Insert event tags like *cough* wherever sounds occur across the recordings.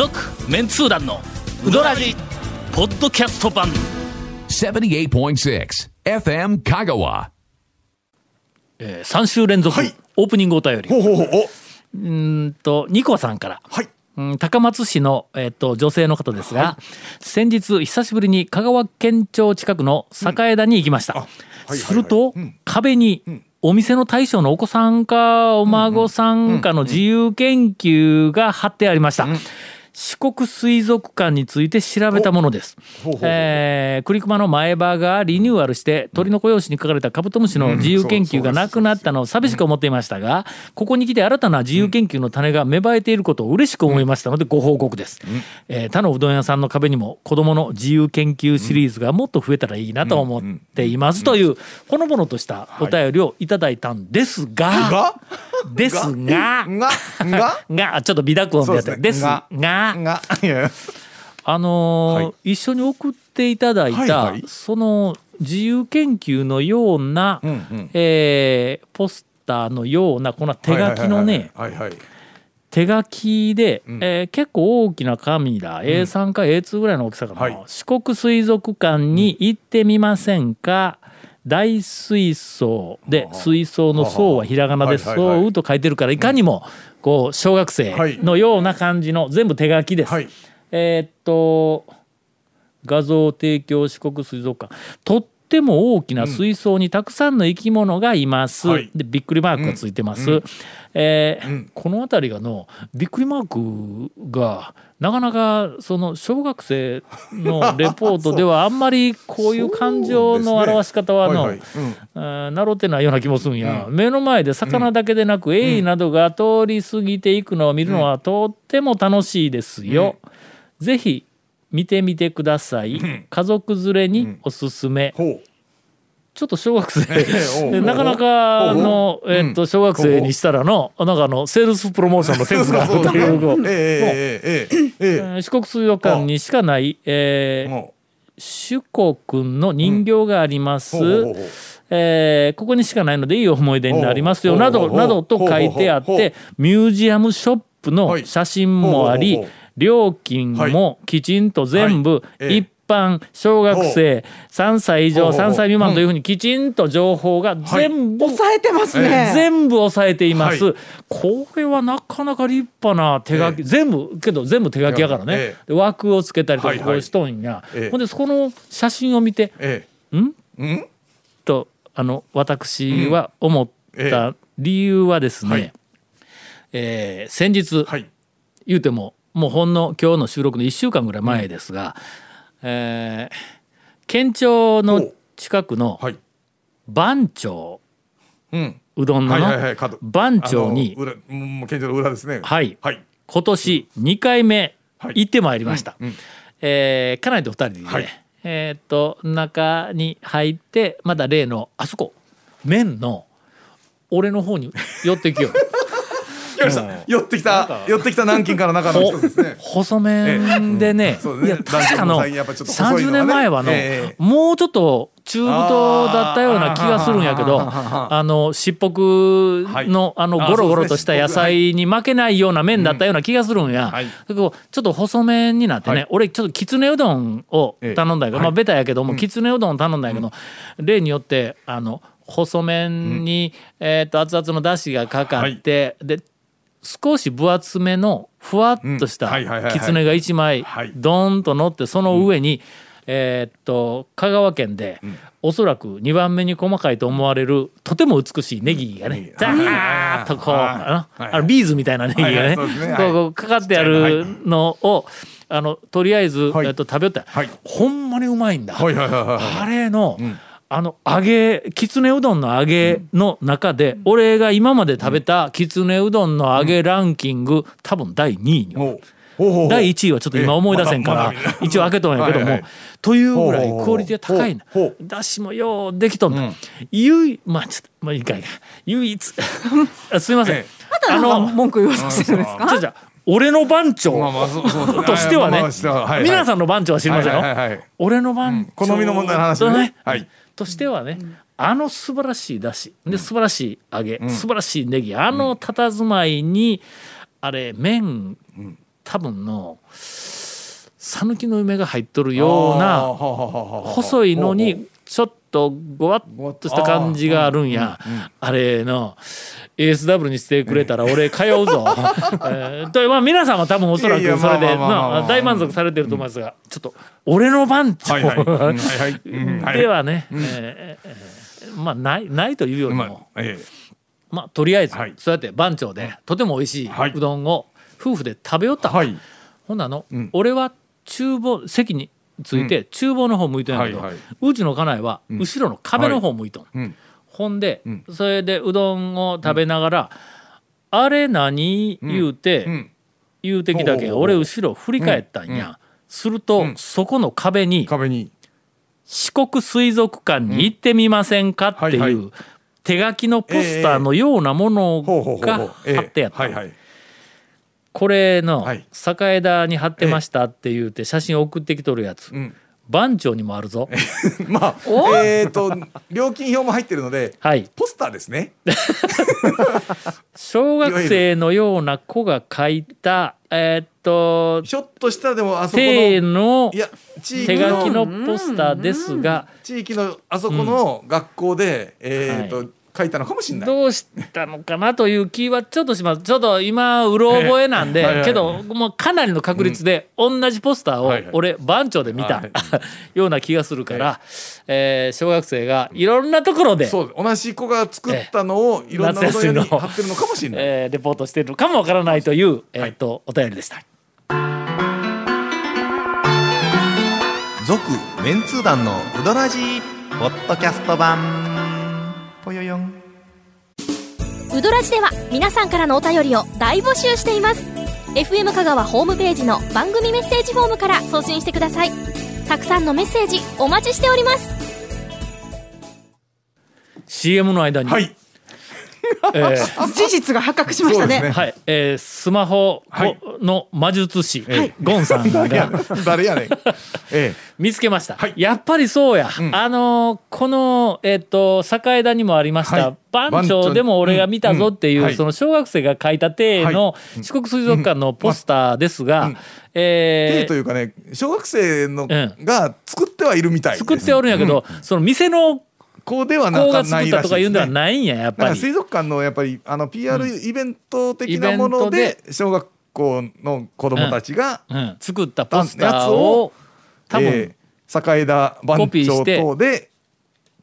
続メンツー団のウドラジポッドキャスト版。78.6 FM Kagawa. えー、3週連続、はい。オープニングお便り。ほうほうほう。お。うーんとニコさんから。はい。うん高松市の、えっと女性の方ですが、先日久しぶりに香川県庁近くの栄田に行きました、はいはいすると、壁にお店の大将のお子さんかお孫さんかの自由研究が貼ってありました、四国水族館について調べたものです。えー栗熊の前歯がリニューアルして鳥の子用紙に書かれたカブトムシの自由研究がなくなったのを寂しく思っていましたがここに来て新たな自由研究の種が芽生えていることを嬉しく思いましたのでご報告です、えー他のうどん屋さんの壁にも子どもの自由研究シリーズがもっと増えたらいいなと思っていますというほのぼのとしたお便りをいただいたん。ですががですが。がが *laughs* が。ちょっと微濁音でやってでですが。があの一緒に送っていただいた、その自由研究のような、えーポスターのようなこの手書きのね手書きで、ん。えー結構大きな紙だ、A3 か A2 ぐらいの大きさかな、はい。四国水族館に行ってみませんか、大水槽で水槽の槽はひらがなで「はいはいはいそう」と書いてるからいかにもこう小学生のような感じの全部手書きです。はい。えーっと画像提供四国水族館。とっても大きな水槽にたくさんの生き物がいます、はい。でびっくりマークがついてます、えーん。この辺りがのびっくりマークがなかなかその小学生のレポートではあんまりこういう感情の表し方はの、はいはい。うん。あー習ってないような気もするんや、目の前で魚だけでなく、エイなどが通り過ぎていくのを見るのはとっても楽しいですよ。ぜひ見てみてください。家族連れにおすすめ。ちょっと小学生。*laughs* なかなかの、えー、っと小学生にしたらの、なんかあのセールスプロモーションのセンスが *laughs* あるという、四国水族館にしかない、えー、主公くんの人形があります、うん、えー、ここにしかないのでいい思い出になりますよ。などなどと書いてあってミュージアムショップの写真もあり料金もきちんと全部一般小学生3歳以上ほうほうほう。3歳未満というふうにきちんと情報が全部抑えてますね。全部押さえています、はい。これはなかなか立派な手書き、全部けど全部手書きやからね、枠をつけたりとかこうしとんや、ええ。ほんでこの写真を見てえんえ。うん？とあの私は思った理由はですね、はい。えー先日、はい。言うてももうほんの今日の収録の1週間ぐらい前ですが、えー県庁の近くのはい。番町。うん。うどんの番町に。県庁の裏ですね。はい。はい。今年2回目はい。行ってまいりました。うんうん。えー家内と2人でね、はい。えーっと中に入ってまだ例のあそこ麺の俺の方に寄ってきよう。来ました寄ってきた寄ってきた南京から中の一つですね。細麺でね,、いや確かの男女のやっぱちょっと細い30のがね。年前はの、ええ。もうちょっと中太だったような気がするんやけどあのしっぽくの,、あのゴロゴロとした野菜に負けないような麺だったような気がするんや、ちょっと細麺になってね、はい。俺ちょっときつねうどんを頼んだけど、ええ。まあベタやけども、きつねうどん頼んだけど、例によってあの細麺に、えー、と熱々のだしがかかって、で少し分厚めのふわっとしたきつねが1枚はい。ドーンと乗ってその上に、えーっと香川県で、おそらく2番目に細かいと思われるとても美しいネギがねザーッとこうあのビーズみたいなネギがねこうかかってあるのをあのとりあえず、はい。えっと食べよったはい。ほんまにうまいんだ。はいはいはいはいあれの、あの揚げきつねうどんの揚げの中で、俺が今まで食べたきつねうどんの揚げランキング多分第2位に第1位はちょっと今思い出せんから一応開けとんやけどもはいはいというぐらいクオリティが高いな。だしもようできとんだ唯一まあちょっとまあいいかい唯一。*laughs* あすいません。えあの文句言わせてるんですか？じゃじゃ俺の番長としてはね皆さんの番長は知りませんよ。はいはいはいはい。俺の番長好みの問題の話とね。はいとしてはね、あの素晴らしいだしで素晴らしい揚げ、素晴らしいネギあの佇まいにあれ麺多分の讃岐の梅が入っとるような細いのにちょっとごわっとした感じがあるんや。あれの ASW にしてくれたら俺 *laughs* 通うぞ。えーとまあ皆さんは多分おそらくそれで大満足されてると思いますがちょっと俺の番長。ではねえーえーまあないないというよりまもまあとりあえずはい。そうやって番長でとても美味しいはい。うどんを夫婦で食べよった。えはい。ほんなの、うん。俺は厨房席について厨房の方向いてんやけど、うちの家内は後ろの壁の方向いとん、うんほんで、ん。それでうどんを食べながら「あれ何?」言うて、うん。言うてきたけ俺後ろ振り返ったんや、すると、そこの壁に壁に「四国水族館に行ってみませんか?」っていう、手書きのポスターのようなものが貼ってやった、これのはい。栄田に貼ってましたって言うて写真送ってきとるやつ、ん。番長にもあるぞ。*laughs* まあえっと料金表も入ってるのではい、ポスターですね。小学生のような子が書いたえーっとひょっとしたらでもあそこ手ののいや地手域書きののポスターですが地域のあそこの学校でえっはと書いたのかもしれない。どうしたのかなという気はちょっとします。ちょっと今うろ覚えなんで、はいはいけどもうかなりの確率で同じポスターをはいはい。俺番長で見た、はいような気がするから、えー小学生がいろんなところで、そう同じ子が作ったのをいろんなうどん屋に貼ってるのかもしれない。えーレポートしてるかもわからないという、えーっとお便りでした。続メンツー団のウドラジーポッドキャスト版ウドラジでは皆さんからのお便りを大募集しています。FM 香川ホームページの番組メッセージフォームから送信してください。たくさんのメッセージお待ちしております。CM の間に、はい。えー *laughs* 事実が発覚しましたね。ね。はい、えースマホはいの魔術師、はい。ゴンさんが誰やねん。え *laughs* 見つけました、はい。やっぱりそうや、ん。あのーこのえっ、と栄田にもありました、はい。番長でも俺が見たぞっていう、うんうん。はいその小学生が書いた体のはい。四国水族館のポスターですが、うん。えーえというかね小学生のんが作ってはいるみたい作っておるんやけど、その店のこうではなかない作ったとかいうんではないんややっぱり。水族館のやっぱりあの PR イベント的なもので小学校の子供たちが、うん、作ったポスターを多分、えー栄田番コピー長して等で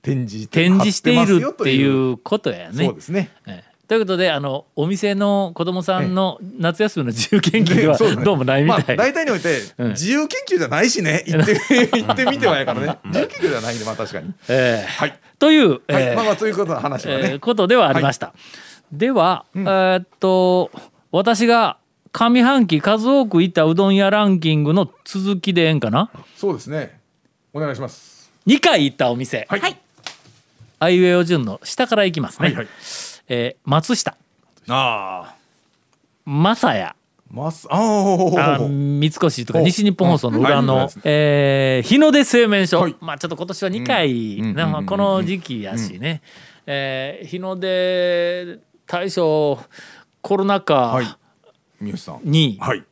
展示展示しているっていううことやね。そうですねええ。ということであのお店の子供さんの夏休みの自由研究では *laughs* どうもないみたい。まあ、大体においてうん。自由研究じゃないしね行って *laughs* 行ってみてはやからね。自由研究じゃないんでまあ確かに。ええ。はい、という、はい。ええ。まあまあということの話はね、えーことではありました。では、えーっと私が上半期数多く行ったうどん屋ランキングの続きでええんかな？そうですね。お願いします。2回行ったお店、はい。はいあいうえお順の下から行きますね、はいはい。えー松下。ああ正也。ますあ三越とか西日本放送の裏の、うんはい。えー日の出製麺所、はい。まあちょっと今年は2回、うんまあこの時期やしね、えー日の出大将コロナはい。禍三好さん。に、はい。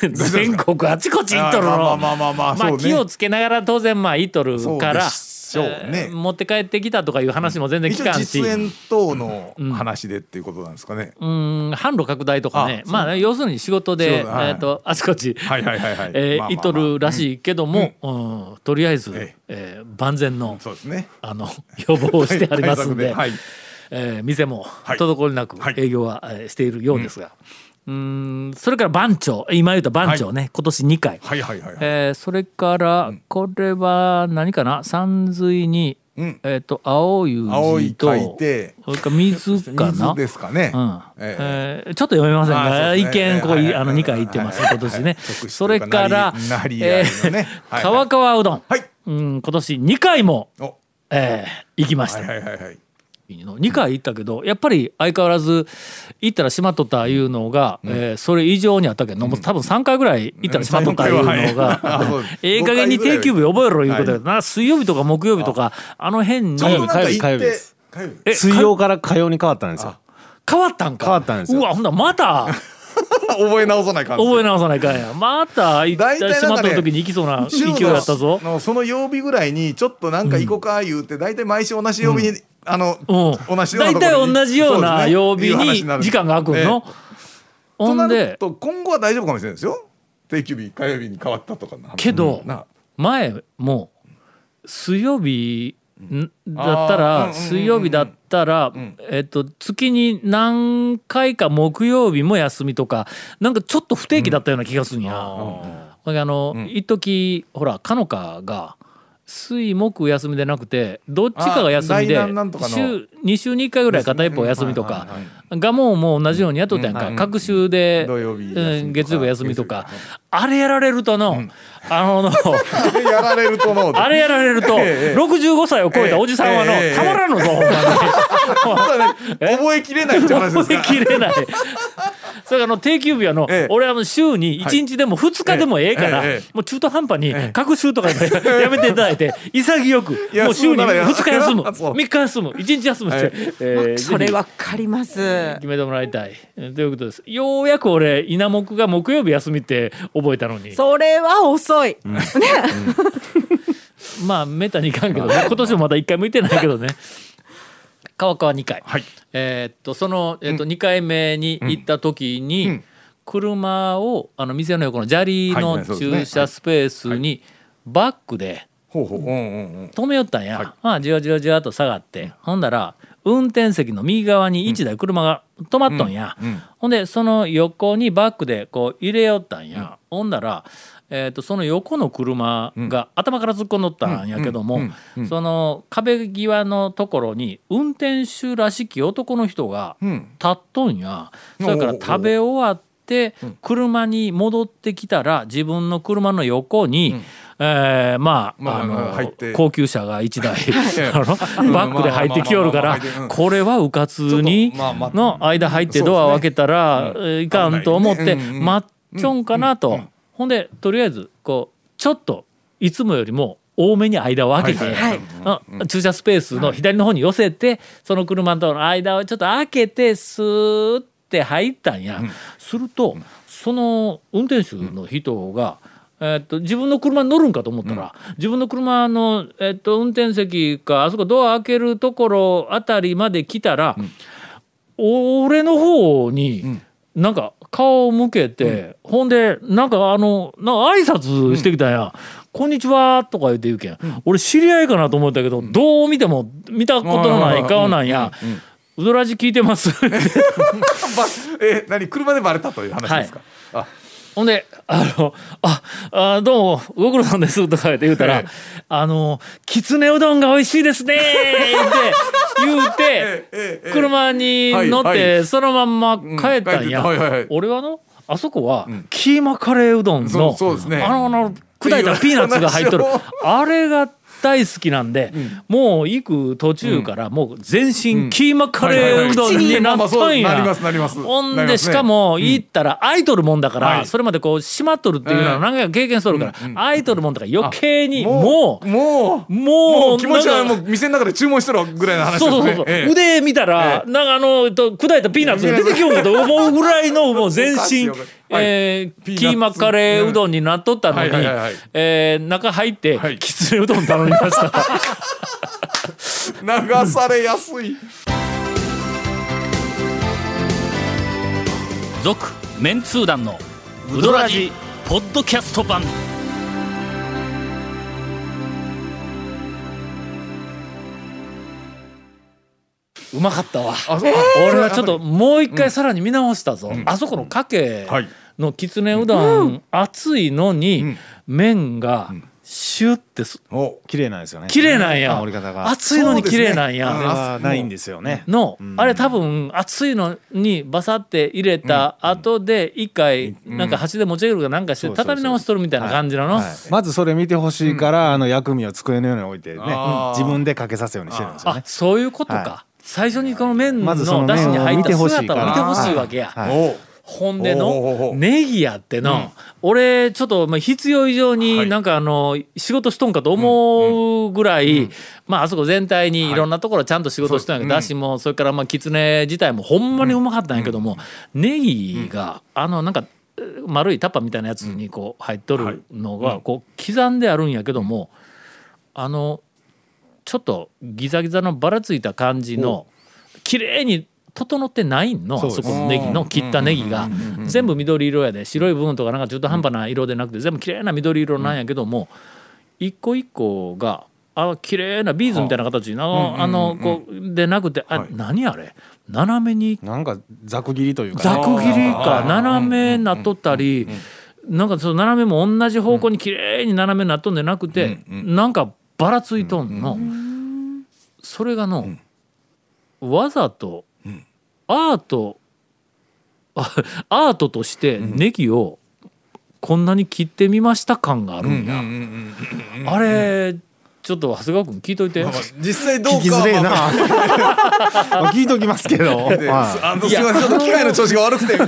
全 *laughs* 全国あちこち行っとるの。まあ気をつけながら当然まあ行っとるからしょうね。えー持って帰ってきたとかいう話も全然聞かんし。実演等の話でっていうことなんですかね、うん。販路拡大とかね。まあ要するに仕事で、はい。えー、とあちこち、はいとるらしいけども、うん。とりあえず、ええ。ー万全のそうですね。あの予防をしてありますんで、はい。えー店もはい。滞りなくはい。営業は、えーしているようですが、うんそれから番長。今言った番長ね、今年2回、はいはいはいはい。えーそれからこれは何かな？山水に、うん。えっ、と青いと書いてそれから水かな？水ですかね、うん。ええ。ーちょっと読めませんあが、ね。一見こう、はいはいあの2回行ってます、はい今年ね。それから、なりなり合いのね。はいはい。川川うどん、はい。うん、今年2回も、お。えー行きました。はいはいはいはい2回行ったけどやっぱり相変わらず行ったら閉まっとったいうのが、えーそれ以上にあったけど、もう多分3回ぐらい行ったら閉まっとったいうのうん *laughs* はいが、ええ加減に定休日覚えろいうことやな、水曜日とか木曜日とかあ。の辺に。火曜って日です火曜日。え水曜から火曜に変わったんですよ。変わったんか。変わったんですよ。うわほんならまた。*laughs* 覚え直さない感じ覚え直さないかんや。また行った大体しまった時に行きそうな勢い週やったぞ。のその曜日ぐらいにちょっとなんか行こうか言うて大体毎週同じ曜日に、あの、うん。同じような大体同じような曜日に時間が空くんの、ほとなると今後は大丈夫かもしれないですよ。定休日火曜日に変わったとかなけど前も水曜日んだったらうん水曜日だったら、ん。えっと月に何回か木曜日も休みとかなんかちょっと不定期だったような気がするんや。あの、一時ほらかのかが水木休みでなくてどっちかが休みで週2週に1回ぐらい片一方休みとかはいはいはいがもうもう同じようにやったやんか、うん。各週で、月曜日休みとか。あれやられるとの、あののやられると思うあれやられると *laughs* ええ65歳を超えたおじさんはの、ええ。たまらんのぞほんまに。*laughs* *laughs* 覚えきれないって話です覚えかきれない。それからあの定休日はの、ええ。俺は週に1日でも2日でもええから、ええええ。もう中途半端に各週とかで *laughs* やめていただいて潔くもう週にそうなら2日休む *laughs* そう。3日休む1日休むって、えーそれぜひ。わかります。決めてもらいたい。えーということです。ようやく俺稲木が木曜日休みって覚えたのに。それは遅い。*laughs* まあめったにいかんけどね今年もまだ1回も行ってないけどね川川2回、はい。えーっとその、えーっと2回目に行った時に、うん。車をあの店の横の砂利の駐車スペースにバックで止めよったんや、まあじわじわじわと下がって、ほんだら運転席の右側に1台車が止まっとんや、ほんでその横にバックでこう入れよったんや、ほんだら、えー、とその横の車が頭から突っ込んどったんやけども、その壁際のところに運転手らしき男の人がうん。立っとんや、それから食べ終わって車に戻ってきたら自分の車の横に、えーまあ,、まああの高級車が1台 *laughs* バックで入ってきよるからこれはうかつにの間入ってドアを開けたらいかんと思って待っちょんかなとほんでとりあえずこうちょっといつもよりも多めに間を空けて、はいはいあ駐車スペースの左の方に寄せて、その車との間をちょっと開けてスーって入ったんや、するとその運転手の人が、えっと自分の車に乗るんかと思ったら、自分の車の、えっと運転席かあそこドア開けるところあたりまで来たら、俺の方になんか顔を向けて、ほんでなんかあのなんか挨拶してきたんや。こんにちはとか言って言うけん、俺知り合いかなと思ったけど、どう見ても見たことのない顔なんや「うどらじ聞いてます」*laughs* え何車でバレたという話ですか、あほんで「あのああどうもご苦労さんです」とか言って言うたらええ「あのきつねうどんが美味しいですね」って言うて *laughs* え車に乗ってそのまんま帰ったんや。はいはいはい。俺はのあそこはキーマカレーうどんのそうですね。あのあの砕いたピーナッツが入っとる。あれが大好きなんで、もう行く途中からもう全身キーマカレーうどんになっとんや。ほんでしかも行ったら空いとるもんだから、はい。それまでこう閉まっとるっていうのは何回か経験しとるから、空いとるもんだから余計にももうもううももうう気持ちはなんかもう店の中で注文してるぐらいの話ですね。そうそうそう。腕見たら、なんかあの、えっと、砕いたピーナッツが出てきようかと思うぐらいのもう全身えーキーマカレーうどんになっとったのに、えー中入って、はい。きつねうどん頼みました。流されやすい。続メンツー団のウドラジポッドキャスト版。うまかったわ。俺はちょっともう一回さらに見直したぞ、あそこのかけはいのきつねうどん、熱いのに麺がシュッてすお綺麗なんですよね。綺麗なんや。盛り方が。熱いのに綺麗なんや、ないんですよね。の、あれ多分熱いのにバサって入れた後で一回なんか箸で持ち上げるかなんかして畳み直しとるみたいな感じなの、はい。まずそれ見てほしいから、あの薬味を机のように置いてね自分でかけさすようにしてるんですよあねそういうことか、は最初にこの麺のまずその出汁に入った姿を見てほしいわけや、はい。おほんでのネギやっての、俺ちょっとまあ必要以上になんかあの仕事しとんかと思うぐらい、まああそこ全体にい。ろんなところちゃんと仕事しとんやけど、だしもそれからまあきつね自体もほんまにうまかったんやけども、ネギがあのなんかえー丸いタッパーみたいなやつにこう入っとるのがこう刻んであるんやけどもあのちょっとギザギザのばらついた感じの綺麗に整ってないのあそこのネギの切ったネギが。全部緑色やで。白い部分とかなんか中途半端な色でなくて全部綺麗な緑色なんやけども一個一個があ綺麗なビーズみたいな形のあのこうでなくてあ何あれ？斜めになんかざく切りというか。ざく切りか。斜めなっとったりなんかその斜めも同じ方向に綺麗に斜めなっとんでなくてなんかばらついとんの。それがのわざとアートあアートとしてネギをこんなに切ってみました感があるんやあれちょっと長谷川君聞いといて。実際どうか聞きづれえな。*laughs* まあ聞いときますけど、ではあのすみませんちょっと機械の調子が悪くて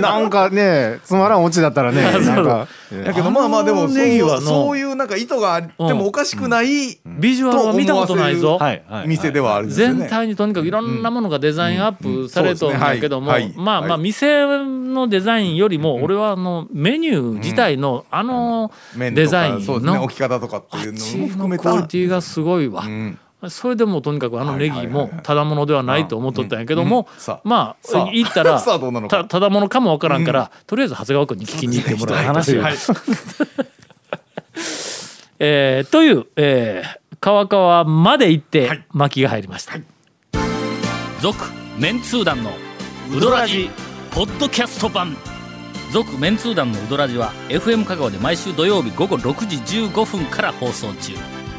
な。んかねつまらんオチだったらねなんか。だけどまあまあでもそうネギはの。そういうなんか意図があってもおかしくないビジュアルは見たことないぞ。店ではあるんですよね。全体にとにかくいろんなものがデザインアップされとるんだけども、うんうんそうですね。はい。はい。まあまあ店のデザインよりも俺はあのメニュー自体のあのデザインの。置き方とかっていうの。も含めのクオリたティがすごいわ。ん。それでもとにかくあのネギもただものではないと思っとったんやけども、まさあ。あ言ったら *laughs* さあどうなのか。たただものかもわからんから、とりあえず長谷川君に聞きに行ってもらう話がはい。*laughs* えーという、えー川川まで行って巻きが入りました。続、メンツー団のウドラジポッドキャスト版。続メンツー団のウドラジは FM 香川で毎週土曜日午後6時15分から放送中